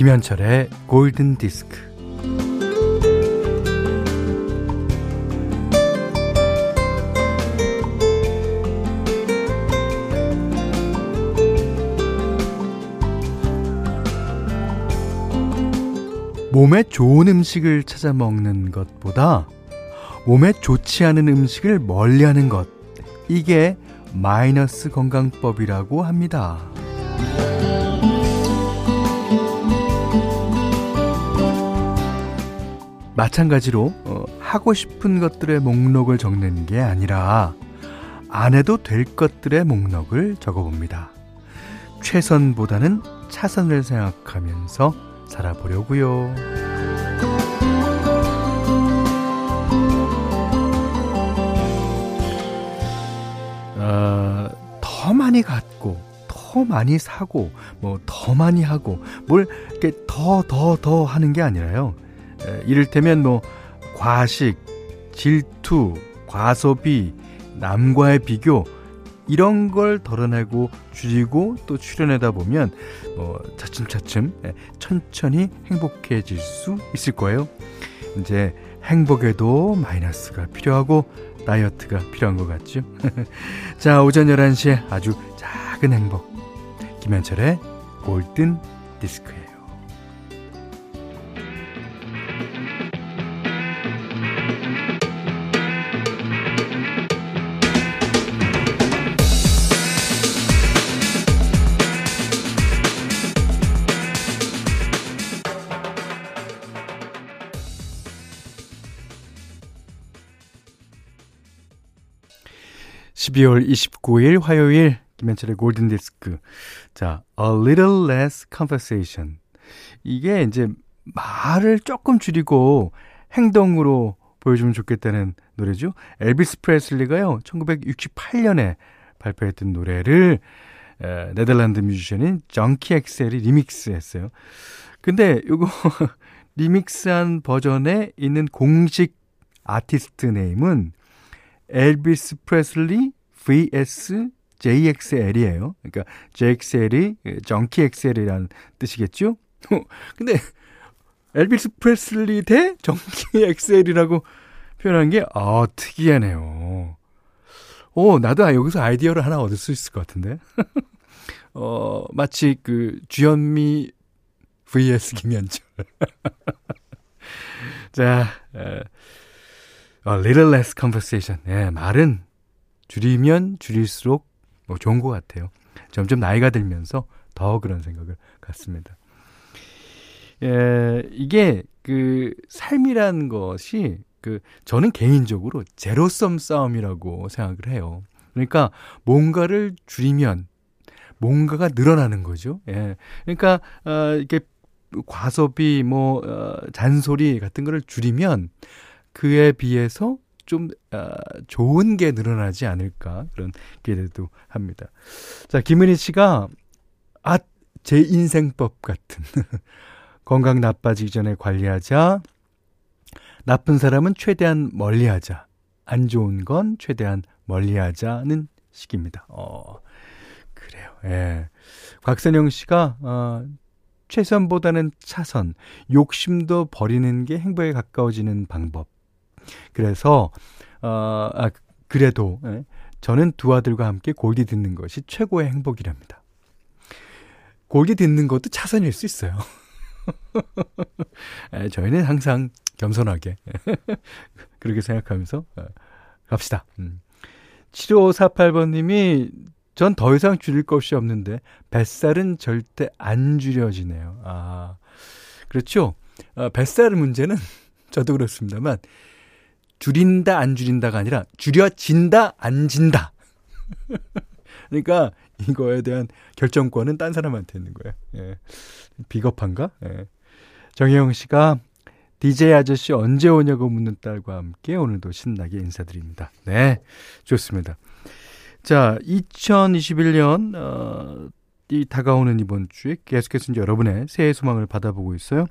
김현철의 골든 디스크. 몸에 좋은 음식을 찾아 먹는 것보다 몸에 좋지 않은 음식을 멀리 하는 것. 이게 마이너스 건강법이라고 합니다. 마찬가지로 어, 하고 싶은 것들의 목록을 적는 게 아니라 안 해도 될 것들의 목록을 적어봅니다. 최선보다는 차선을 생각하면서 살아보려고요. 어, 더 많이 갖고 더 많이 사고 뭐 더 많이 하고 뭘 이렇게 더 더 더 하는 게 아니라요. 이를테면 뭐 과식, 질투, 과소비, 남과의 비교 이런 걸 덜어내고 줄이고 또 출연하다 보면 뭐 차츰차츰 천천히 행복해질 수 있을 거예요. 이제 행복에도 마이너스가 필요하고 다이어트가 필요한 것 같죠. 자, 오전 11시에 아주 작은 행복. 김현철의 골든 디스크예 12월 29일 화요일 김현철의 골든 디스크. 자, A Little Less Conversation. 이게 이제 말을 조금 줄이고 행동으로 보여주면 좋겠다는 노래죠. 엘비스 프레슬리가요, 1968년에 발표했던 노래를 에, 네덜란드 뮤지션인 Junkie XL이 remix 했어요. 근데 이거 remix한 버전에 있는 공식 아티스트 name은 엘비스 프레슬리 vs JXL이에요. 그러니까 JXL이 Junkie XL이라는 뜻이겠죠? 근데 엘비스 프레슬리 대 Junkie XL이라고 표현한 게, 아, 특이하네요. 오, 나도 여기서 아이디어를 하나 얻을 수 있을 것 같은데. 어, 마치 그 주현미 vs 김현철. 자, 에, A little less conversation. 예, 말은 줄이면 줄일수록 뭐 좋은 것 같아요. 점점 나이가 들면서 더 그런 생각을 갖습니다. 예, 이게 그 삶이란 것이 그 저는 개인적으로 제로섬 싸움이라고 생각을 해요. 그러니까 뭔가를 줄이면 뭔가가 늘어나는 거죠. 예. 그러니까 어 이렇게 과소비 뭐 어, 잔소리 같은 거를 줄이면 그에 비해서 좀 어, 좋은 게 늘어나지 않을까 그런 기대도 합니다. 자 김은희 씨가 아제 인생법 같은 건강 나빠지기 전에 관리하자. 나쁜 사람은 최대한 멀리하자. 안 좋은 건 최대한 멀리하자는 식입니다. 어 그래요. 예. 곽선영 씨가 어, 최선보다는 차선, 욕심도 버리는 게 행복에 가까워지는 방법. 그래서 어, 아, 그래도 예, 저는 두 아들과 함께 골디 듣는 것이 최고의 행복이랍니다. 골디 듣는 것도 차선일 수 있어요. 예, 저희는 항상 겸손하게 그렇게 생각하면서 어, 갑시다. 음. 7548번님이 전 더 이상 줄일 것이 없는데 뱃살은 절대 안 줄여지네요. 아 그렇죠. 어, 뱃살 문제는 저도 그렇습니다만 줄인다 안 줄인다가 아니라 줄여진다 안 진다. 그러니까 이거에 대한 결정권은 딴 사람한테 있는 거예요. 예. 비겁한가? 예. 정혜영 씨가 DJ 아저씨 언제 오냐고 묻는 딸과 함께 오늘도 신나게 인사드립니다. 네, 좋습니다. 자, 2021년 어, 이 다가오는 이번 주에 계속해서 이제 여러분의 새해 소망을 받아보고 있어요.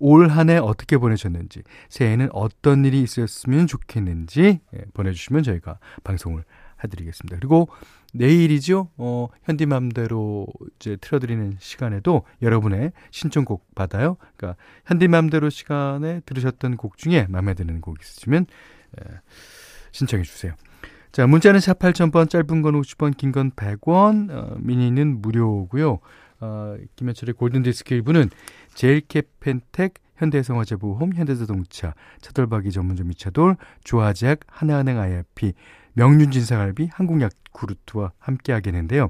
올 한 해 어떻게 보내셨는지, 새해에는 어떤 일이 있었으면 좋겠는지 예, 보내주시면 저희가 방송을 해드리겠습니다. 그리고 내일이죠. 어, 현디맘대로 이제 틀어드리는 시간에도 여러분의 신청곡 받아요. 그러니까 현디맘대로 시간에 들으셨던 곡 중에 마음에 드는 곡 있으시면 에, 신청해 주세요. 자, 문자는 샵 8000번, 짧은 건 50원, 긴 건 100원, 어, 미니는 무료고요. 어, 김현철의 골든디스크 일부는 제일캐펜텍, 현대해성화재보험, 현대자동차, 차돌박이 전문점 이차돌, 조화제약, 하나은행 IRP, 명륜진사갈비, 한국약구르트와 함께하게 되는데요.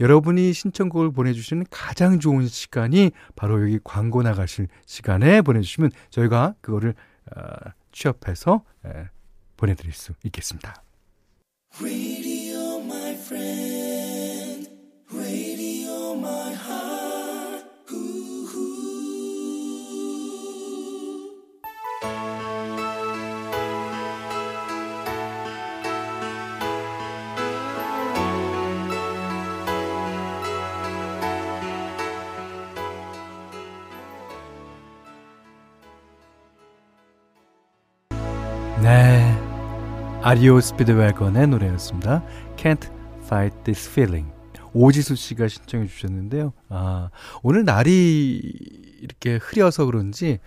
여러분이 신청곡을 보내주시는 가장 좋은 시간이 바로 여기 광고 나가실 시간에 보내주시면 저희가 그거를 어, 취업해서 에, 보내드릴 수 있겠습니다. 아리오 스피드웨건의 노래였습니다. Can't Fight This Feeling. 오지수 씨가 신청해 주셨는데요. 아, 오늘 날이 이렇게 흐려서 그런지,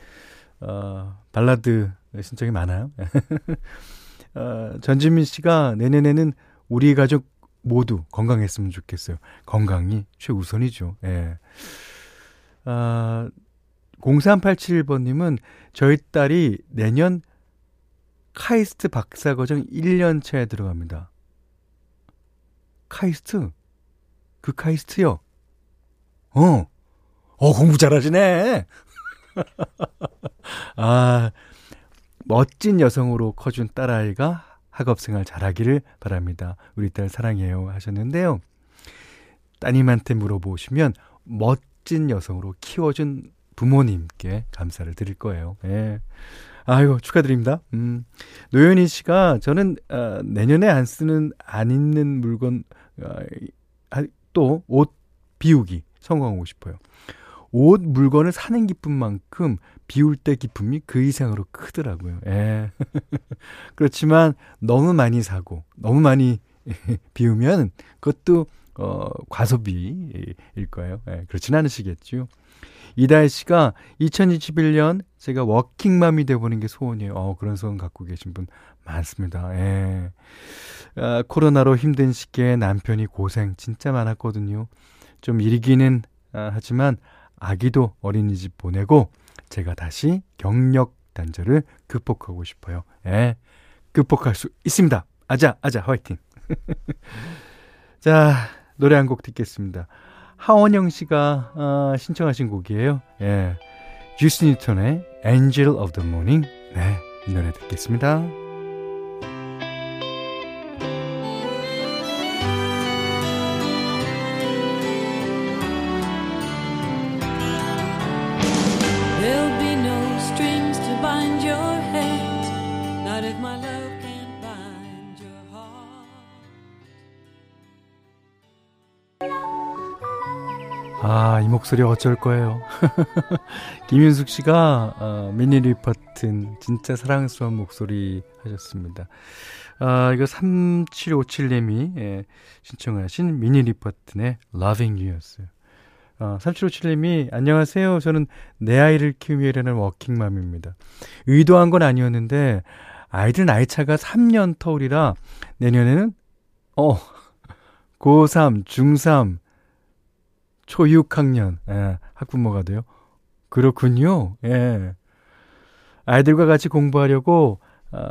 어, 발라드 신청이 많아요. 어, 전지민 씨가 내년에는 우리 가족 모두 건강했으면 좋겠어요. 건강이 최우선이죠. 예. 아, 0387번님은 저희 딸이 내년 카이스트 박사과정 1년차에 들어갑니다. 카이스트? 그 카이스트요? 어, 어, 공부 잘하시네! 아, 멋진 여성으로 커준 딸아이가 학업생활 잘하기를 바랍니다. 우리 딸 사랑해요. 하셨는데요. 따님한테 물어보시면 멋진 여성으로 키워준 부모님께 감사를 드릴 거예요. 예. 아유, 축하드립니다. 음. 노현희 씨가 저는 어, 내년에 안 쓰는 안 입는 물건 어, 또옷 비우기 성공하고 싶어요. 옷 물건을 사는 기쁨만큼 비울 때 기쁨이 그 이상으로 크더라고요. 예. 그렇지만 너무 많이 사고 너무 많이 비우면 그것도 어 과소비일 거예요. 예. 그렇진 않으시겠죠. 이다혜 씨가 2021년 제가 워킹맘이 되어보는 게 소원이에요. 어, 그런 소원 갖고 계신 분 많습니다. 예. 아, 코로나로 힘든 시기에 남편이 고생 진짜 많았거든요. 좀 일기는 아, 하지만 아기도 어린이집 보내고 제가 다시 경력 단절을 극복하고 싶어요. 예. 극복할 수 있습니다. 아자, 아자, 화이팅. 자, 노래 한 곡 듣겠습니다. 하원영 씨가 어, 신청하신 곡이에요. 예. 주스 뉴턴의 Angel of the Morning. 네, 이 노래 듣겠습니다. 목소리 어쩔 거예요. 김윤숙 씨가, 어, 미니 리퍼튼, 진짜 사랑스러운 목소리 하셨습니다. 아, 이거 3757님이, 예, 신청하신 미니 리퍼튼의 Loving You 였어요. 어, 3757님이, 안녕하세요. 저는 내 아이를 키우며 일하는 워킹맘입니다. 의도한 건 아니었는데, 아이들 나이 차가 3년 터울이라 내년에는, 어, 고3, 중3, 초 6학년, 예, 학부모가 돼요. 그렇군요. 예. 아이들과 같이 공부하려고, 어,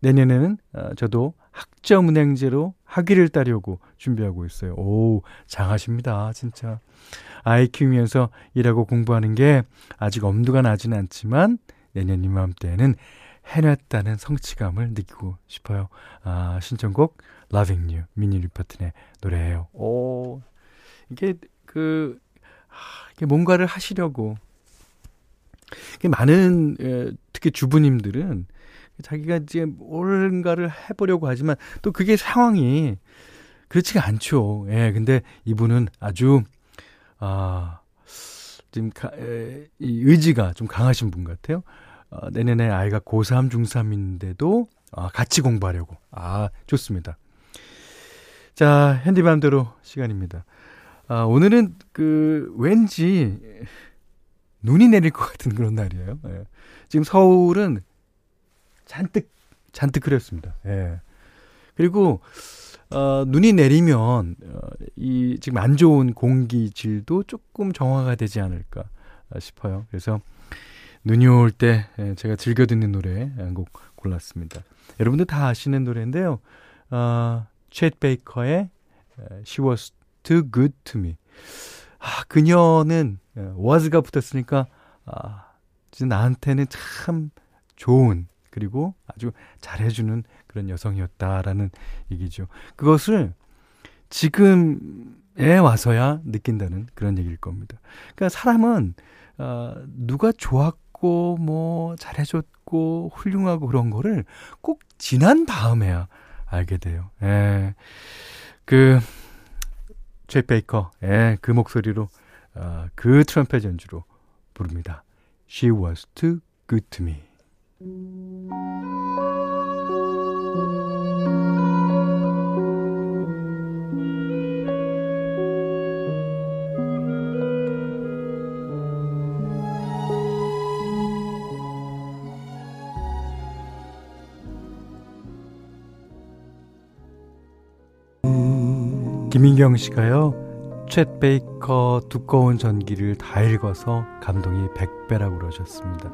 내년에는 어, 저도 학점 은행제로 학위를 따려고 준비하고 있어요. 오, 장하십니다. 진짜. 아이 키우면서 일하고 공부하는 게 아직 엄두가 나진 않지만 내년 이맘때에는 해냈다는 성취감을 느끼고 싶어요. 아, 신청곡 Loving You 미니 리퍼튼의 노래예요. 오, 이게 그, 뭔가를 하시려고. 많은, 특히 주부님들은 자기가 이제 뭔가를 해보려고 하지만 또 그게 상황이 그렇지가 않죠. 예, 근데 이분은 아주, 아, 지금 가, 에, 이 의지가 좀 강하신 분 같아요. 어, 내년에 아이가 고3, 중3인데도 아, 같이 공부하려고. 아, 좋습니다. 자, 핸디맘대로 시간입니다. 아, 오늘은 그 왠지 눈이 내릴 것 같은 그런 날이에요. 예. 지금 서울은 잔뜩 잔뜩 흐렸습니다. 예. 그리고 어, 눈이 내리면 어, 이 지금 안 좋은 공기 질도 조금 정화가 되지 않을까 싶어요. 그래서 눈이 올때 예, 제가 즐겨 듣는 노래 한 곡 골랐습니다. 여러분들 다 아시는 노래인데요. 어, 챗 베이커의 She Was Too Good to Me. 아, 그녀는 was가 붙었으니까 아, 나한테는 참 좋은 그리고 아주 잘해주는 그런 여성이었다라는 얘기죠. 그것을 지금에 와서야 느낀다는 그런 얘기일 겁니다. 그러니까 사람은 어, 누가 좋았고 뭐 잘해줬고 훌륭하고 그런 거를 꼭 지난 다음에야 알게 돼요. 예. 그, 제 베이커, 예, 그 목소리로, 어, 그 트럼펫 연주로 부릅니다. She was too good to me. 김인경 씨가요, 챗 베이커 두꺼운 전기를 다 읽어서 감동이 100배라고 그러셨습니다.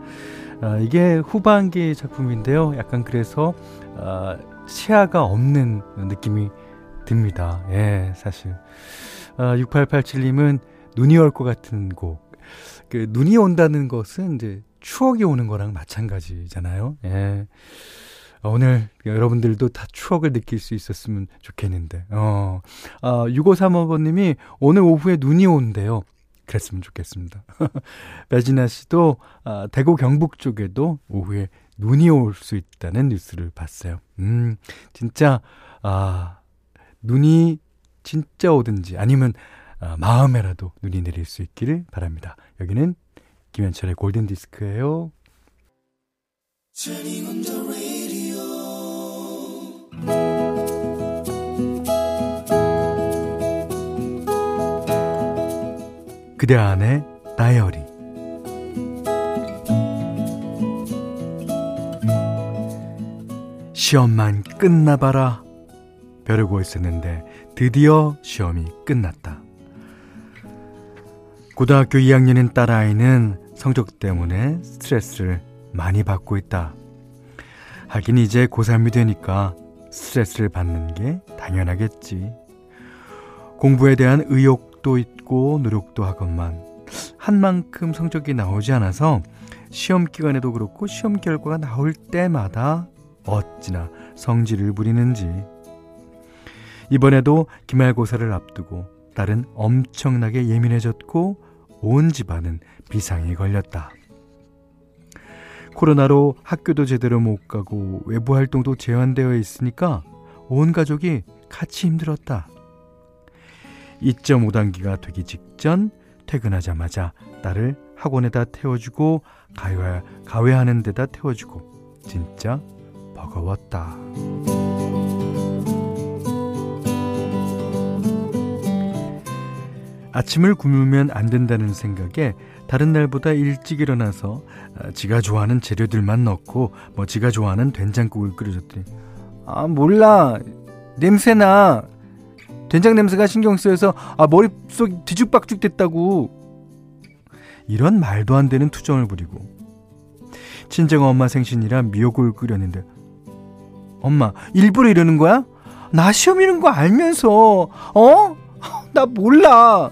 아, 이게 후반기 작품인데요. 약간 그래서, 아, 시야가 없는 느낌이 듭니다. 예, 사실. 아, 6887님은 눈이 올 것 같은 곡. 그, 눈이 온다는 것은 이제 추억이 오는 거랑 마찬가지잖아요. 예. 오늘 여러분들도 다 추억을 느낄 수 있었으면 좋겠는데. 어, 아, 6535번님이 오늘 오후에 눈이 온대요. 그랬으면 좋겠습니다. 배진아 씨도 아, 대구 경북 쪽에도 오후에 눈이 올 수 있다는 뉴스를 봤어요. 음, 진짜 아, 눈이 진짜 오든지 아니면 아, 마음에라도 눈이 내릴 수 있기를 바랍니다. 여기는 김현철의 골든 디스크예요. 그대 안의 다이어리 시험만 끝나봐라 벼르고 있었는데 드디어 시험이 끝났다. 고등학교 2학년인 딸아이는 성적 때문에 스트레스를 많이 받고 있다. 하긴 이제 고3이 되니까 스트레스를 받는 게 당연하겠지. 공부에 대한 의욕 도 있고 노력도 하건만 한 만큼 성적이 나오지 않아서 시험 기간에도 그렇고 시험 결과가 나올 때마다 어찌나 성질을 부리는지. 이번에도 기말고사를 앞두고 딸은 엄청나게 예민해졌고 온 집안은 비상이 걸렸다. 코로나로 학교도 제대로 못 가고 외부 활동도 제한되어 있으니까 온 가족이 같이 힘들었다. 2.5단계가 되기 직전 퇴근하자마자 딸을 학원에다 태워주고 가외, 가외하는 데다 태워주고 진짜 버거웠다. 아침을 굶으면 안 된다는 생각에 다른 날보다 일찍 일어나서 아, 지가 좋아하는 재료들만 넣고 뭐 지가 좋아하는 된장국을 끓여줬더니 아 몰라 냄새나 된장 냄새가 신경 쓰여서 아 머릿속 뒤죽박죽 됐다고 이런 말도 안 되는 투정을 부리고 친정 엄마 생신이라 미역국을 끓였는데 엄마 일부러 이러는 거야? 나 시험 이런 거 알면서 어? 나 몰라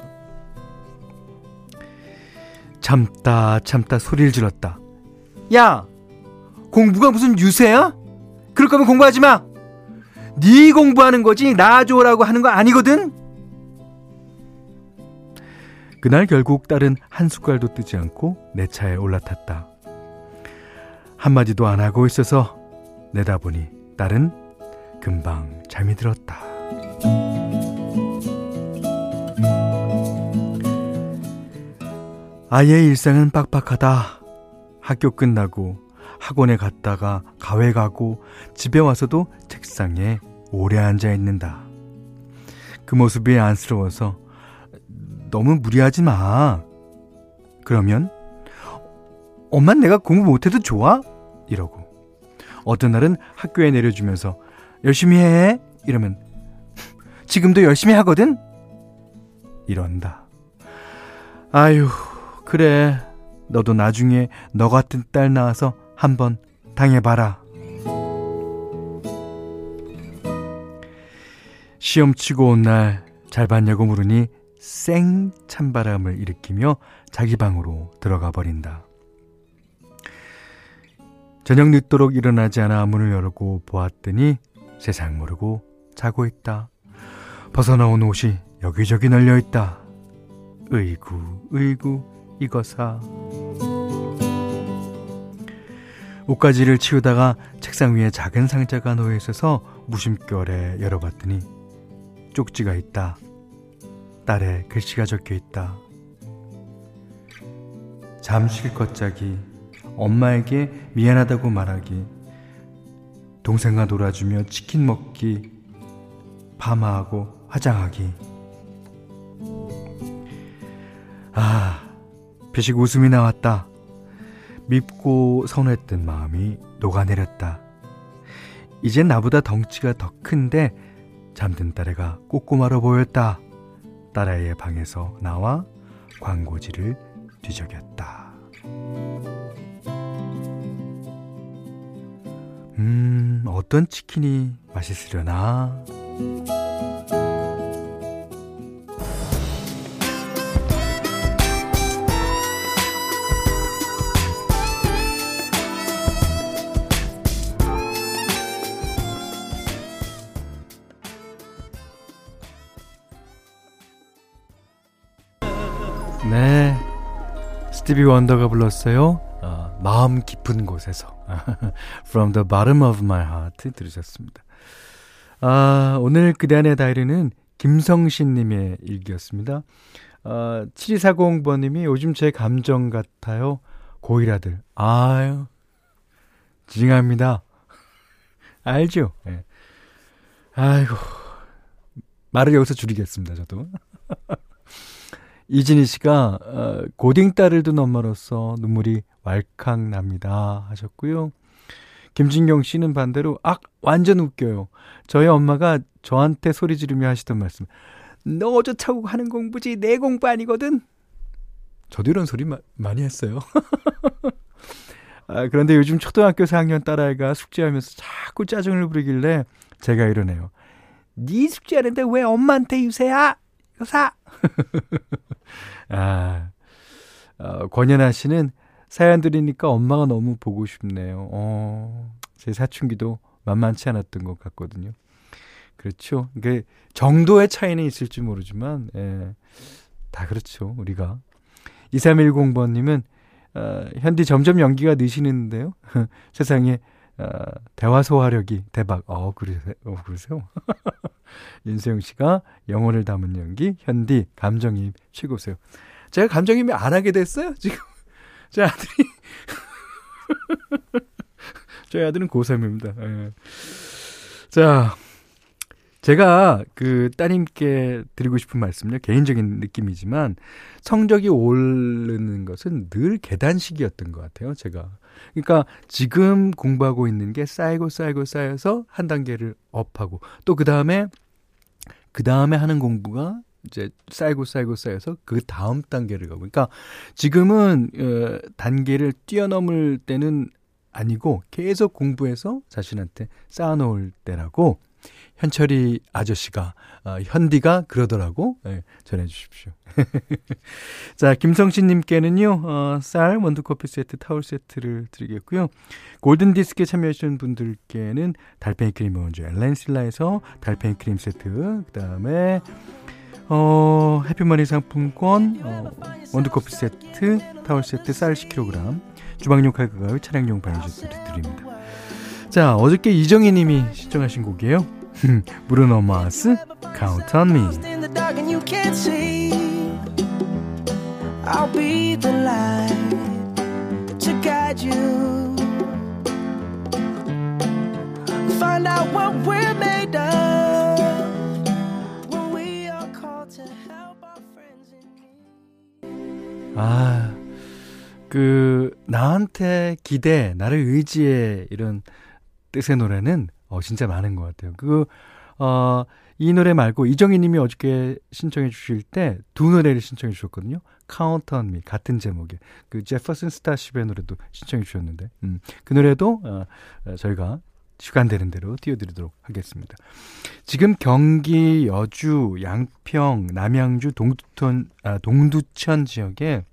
참다 참다 소리를 질렀다. 야, 공부가 무슨 유세야? 그럴 거면 공부하지 마. 네 공부하는 거지 나 좋으라고 하는 거 아니거든. 그날 결국 딸은 한 숟갈도 뜨지 않고 내 차에 올라탔다. 한마디도 안 하고 있어서 내다보니 딸은 금방 잠이 들었다. 아이의 일상은 빡빡하다. 학교 끝나고 학원에 갔다가 가회 가고 집에 와서도 책상에 오래 앉아 있는다. 그 모습이 안쓰러워서 너무 무리하지 마. 그러면 엄마 내가 공부 못해도 좋아? 이러고 어떤 날은 학교에 내려주면서 열심히 해 이러면 지금도 열심히 하거든 이런다. 아유 그래 너도 나중에 너 같은 딸 낳아서 한번 당해봐라. 시험 치고 온 날 잘 봤냐고 물으니 생 찬바람을 일으키며 자기 방으로 들어가 버린다. 저녁 늦도록 일어나지 않아 문을 열고 보았더니 세상 모르고 자고 있다. 벗어나온 옷이 여기저기 널려 있다. 으이구, 으이구, 이거사. 옷가지를 치우다가 책상 위에 작은 상자가 놓여 있어서 무심결에 열어봤더니 쪽지가 있다. 딸의 글씨가 적혀 있다. 잠실 걷자기, 엄마에게 미안하다고 말하기, 동생과 놀아주며 치킨 먹기, 파마하고 화장하기. 아, 배식 웃음이 나왔다. 밉고 선했던 마음이 녹아내렸다. 이젠 나보다 덩치가 더 큰데 잠든 딸애가 꼬꼬마로 보였다. 딸아이의 방에서 나와 광고지를 뒤적였다. 음, 어떤 치킨이 맛있으려나? 스티비 원더가 불렀어요. 어, 마음 깊은 곳에서. From the bottom of my heart 들으셨습니다. 아, 오늘 그대 안의 다이리는 김성신 님의 일기였습니다. 어, 7240번 님이 요즘 제 감정 같아요. 고일아들. 아유, 징합니다. 알죠? 네. 아이고, 말을 여기서 줄이겠습니다, 저도. 이진희 씨가 어, 고딩 딸을 둔 엄마로서 눈물이 왈칵 납니다 하셨고요. 김진경 씨는 반대로 아 완전 웃겨요. 저희 엄마가 저한테 소리 지르며 하시던 말씀. 너 어쩌차고 하는 공부지 내 공부 아니거든. 저도 이런 소리 마, 많이 했어요. 아, 그런데 요즘 초등학교 4학년 딸아이가 숙제하면서 자꾸 짜증을 부리길래 제가 이러네요. 네 숙제하는데 왜 엄마한테 유세야? 사! 아, 어, 권연아 씨는 사연 들으니까 엄마가 너무 보고 싶네요. 어, 제 사춘기도 만만치 않았던 것 같거든요. 그렇죠. 이게 정도의 차이는 있을지 모르지만, 예, 다 그렇죠. 우리가. 2310번님은, 어, 현디 점점 연기가 느시는데요. 세상에, 어, 대화 소화력이 대박. 어, 그러세요? 어, 그러세요? 윤세영 씨가 영혼을 담은 연기, 현디, 감정이입 최고세요. 제가 감정이입 안 하게 됐어요, 지금. 제 아들이. 저희 아들은 고3입니다. 예. 자, 제가 그 따님께 드리고 싶은 말씀은요, 개인적인 느낌이지만, 성적이 오르는 것은 늘 계단식이었던 것 같아요, 제가. 그러니까 지금 공부하고 있는 게 쌓이고 쌓이고 쌓여서 한 단계를 업하고, 또 그 다음에 그 다음에 하는 공부가 이제 쌓이고 쌓이고 쌓여서 그 다음 단계를 가고. 그러니까 지금은 어, 단계를 뛰어넘을 때는 아니고 계속 공부해서 자신한테 쌓아놓을 때라고 현철이 아저씨가 어, 현디가 그러더라고 네, 전해주십시오. 자 김성신님께는요 어, 쌀 원두커피 세트 타월 세트를 드리겠고요. 골든 디스크에 참여하시는 분들께는 달팽이 크림 원주 엘렌실라에서 달팽이 크림 세트 그 다음에 어, 해피머니 상품권 어, 원두커피 세트 타월 세트 쌀 10kg 주방용 칼과 가 차량용 바이오시스를 드립니다. 자, 어저께 이정희 님이 시청하신 곡이에요. 브루노 마스, Count on me. I'll be the light to guide you. Find out what we're made of when we are called to help our friends in need. 아, 그, 나한테 기대, 나를 의지해, 이런. 뜻의 노래는, 어, 진짜 많은 것 같아요. 그, 어, 이 노래 말고 이정희 님이 어저께 신청해 주실 때 두 노래를 신청해 주셨거든요. Count on me, 같은 제목의. 그 제퍼슨 스타쉽의 노래도 신청해 주셨는데, 음, 그 노래도, 어, 어 저희가 시간 되는 대로 띄워드리도록 하겠습니다. 지금 경기, 여주, 양평, 남양주, 동두천, 아, 동두천 지역에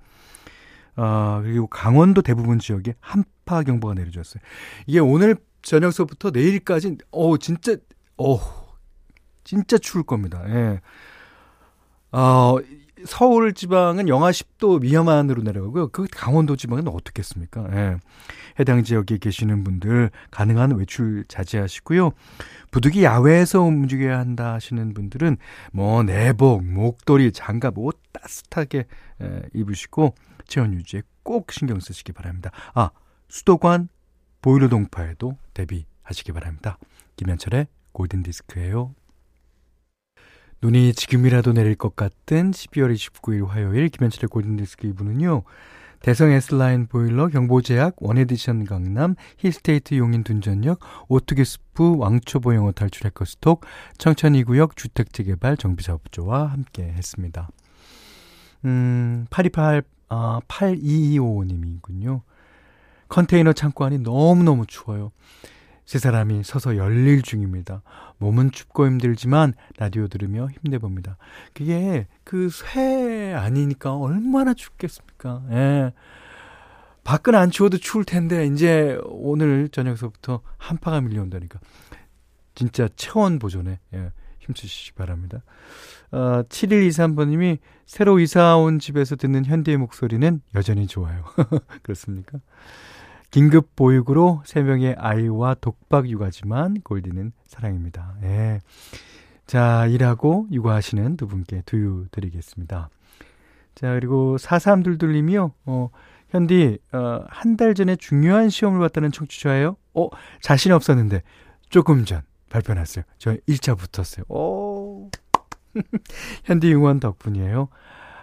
어, 그리고 강원도 대부분 지역에 한파 경보가 내려졌어요. 이게 오늘 저녁서부터 내일까지, 어, 진짜, 어, 진짜 추울 겁니다. 예. 어, 서울 지방은 영하 10도 미만으로 내려가고요. 그 강원도 지방은 어떻겠습니까? 예. 해당 지역에 계시는 분들 가능한 외출 자제하시고요. 부득이 야외에서 움직여야 한다 하시는 분들은 뭐 내복, 목도리, 장갑 옷 따뜻하게 에, 입으시고 체온 유지에 꼭 신경 쓰시기 바랍니다. 아, 수도관 보일러 동파에도 대비하시기 바랍니다. 김현철의 골든 디스크예요. 눈이 지금이라도 내릴 것 같은 12월 29일 화요일 김현철의 골든 디스크 2부는요. 대성 S라인 보일러 경보제약 원에디션 강남 힐스테이트 용인 둔전역 오뚜기 스프 왕초보 영어 탈출 해커스톡 청천이구역 주택재개발 정비사업조합과 함께 했습니다. 음, 828, 아, 8225님이군요. 컨테이너 창고 안이 너무너무 추워요. 세 사람이 서서 열일 중입니다. 몸은 춥고 힘들지만 라디오 들으며 힘내봅니다. 그게 그 쇠 아니니까 얼마나 춥겠습니까? 예. 밖은 안 추워도 추울 텐데 이제 오늘 저녁서부터 한파가 밀려온다니까 진짜 체온 보존에 예, 힘쓰시기 바랍니다. 어, 7123번님이 새로 이사 온 집에서 듣는 현대의 목소리는 여전히 좋아요. 그렇습니까? 긴급 보육으로 3명의 아이와 독박 육아지만 골디는 사랑입니다. 예. 자, 일하고 육아하시는 두 분께 두유 드리겠습니다. 자, 그리고 4322님이요. 어, 현디, 어, 한 달 전에 중요한 시험을 봤다는 청취자예요? 어, 자신 없었는데, 조금 전 발표 났어요. 저 1차 붙었어요. 오. 현디 응원 덕분이에요.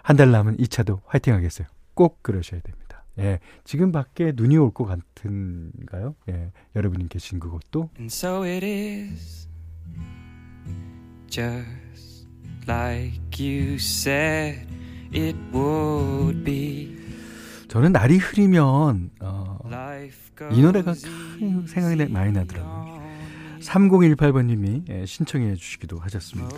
한 달 남은 2차도 화이팅 하겠어요. 꼭 그러셔야 됩니다. 예, 지금 밖에 눈이 올 것 같은가요? 예, 여러분이 계신 그곳도. And so it is, just like you said it would be. 저는 날이 흐리면 어, 이 노래가 생각이 많이 나더라고요. 3018번님이 예, 신청해 주시기도 하셨습니다.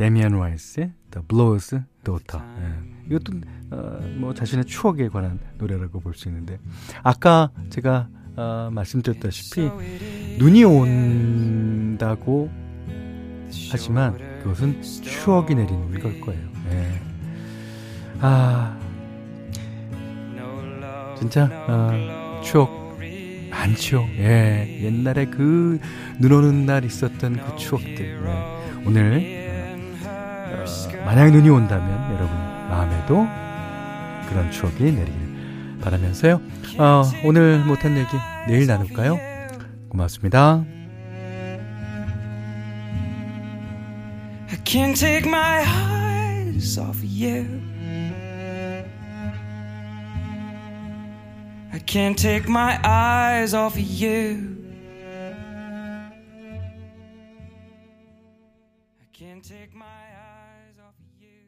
데미안 라이스의 The Blows Daughter. 예. 이것도 어, 뭐 자신의 추억에 관한 노래라고 볼 수 있는데 아까 제가 어, 말씀드렸다시피 눈이 온다고 하지만 그것은 추억이 내리는 걸 거예요. 예. 아 진짜 어, 추억 많죠. 예, 옛날에 그 눈 오는 날 있었던 그 추억들. 예. 오늘 만약 눈이 온다면 여러분 마음에도 그런 추억이 내리길 바라면서요. 어, 오늘 못한 얘기 내일 나눌까요? 고맙습니다. I can't take my eyes off you. I can't take my eyes off you.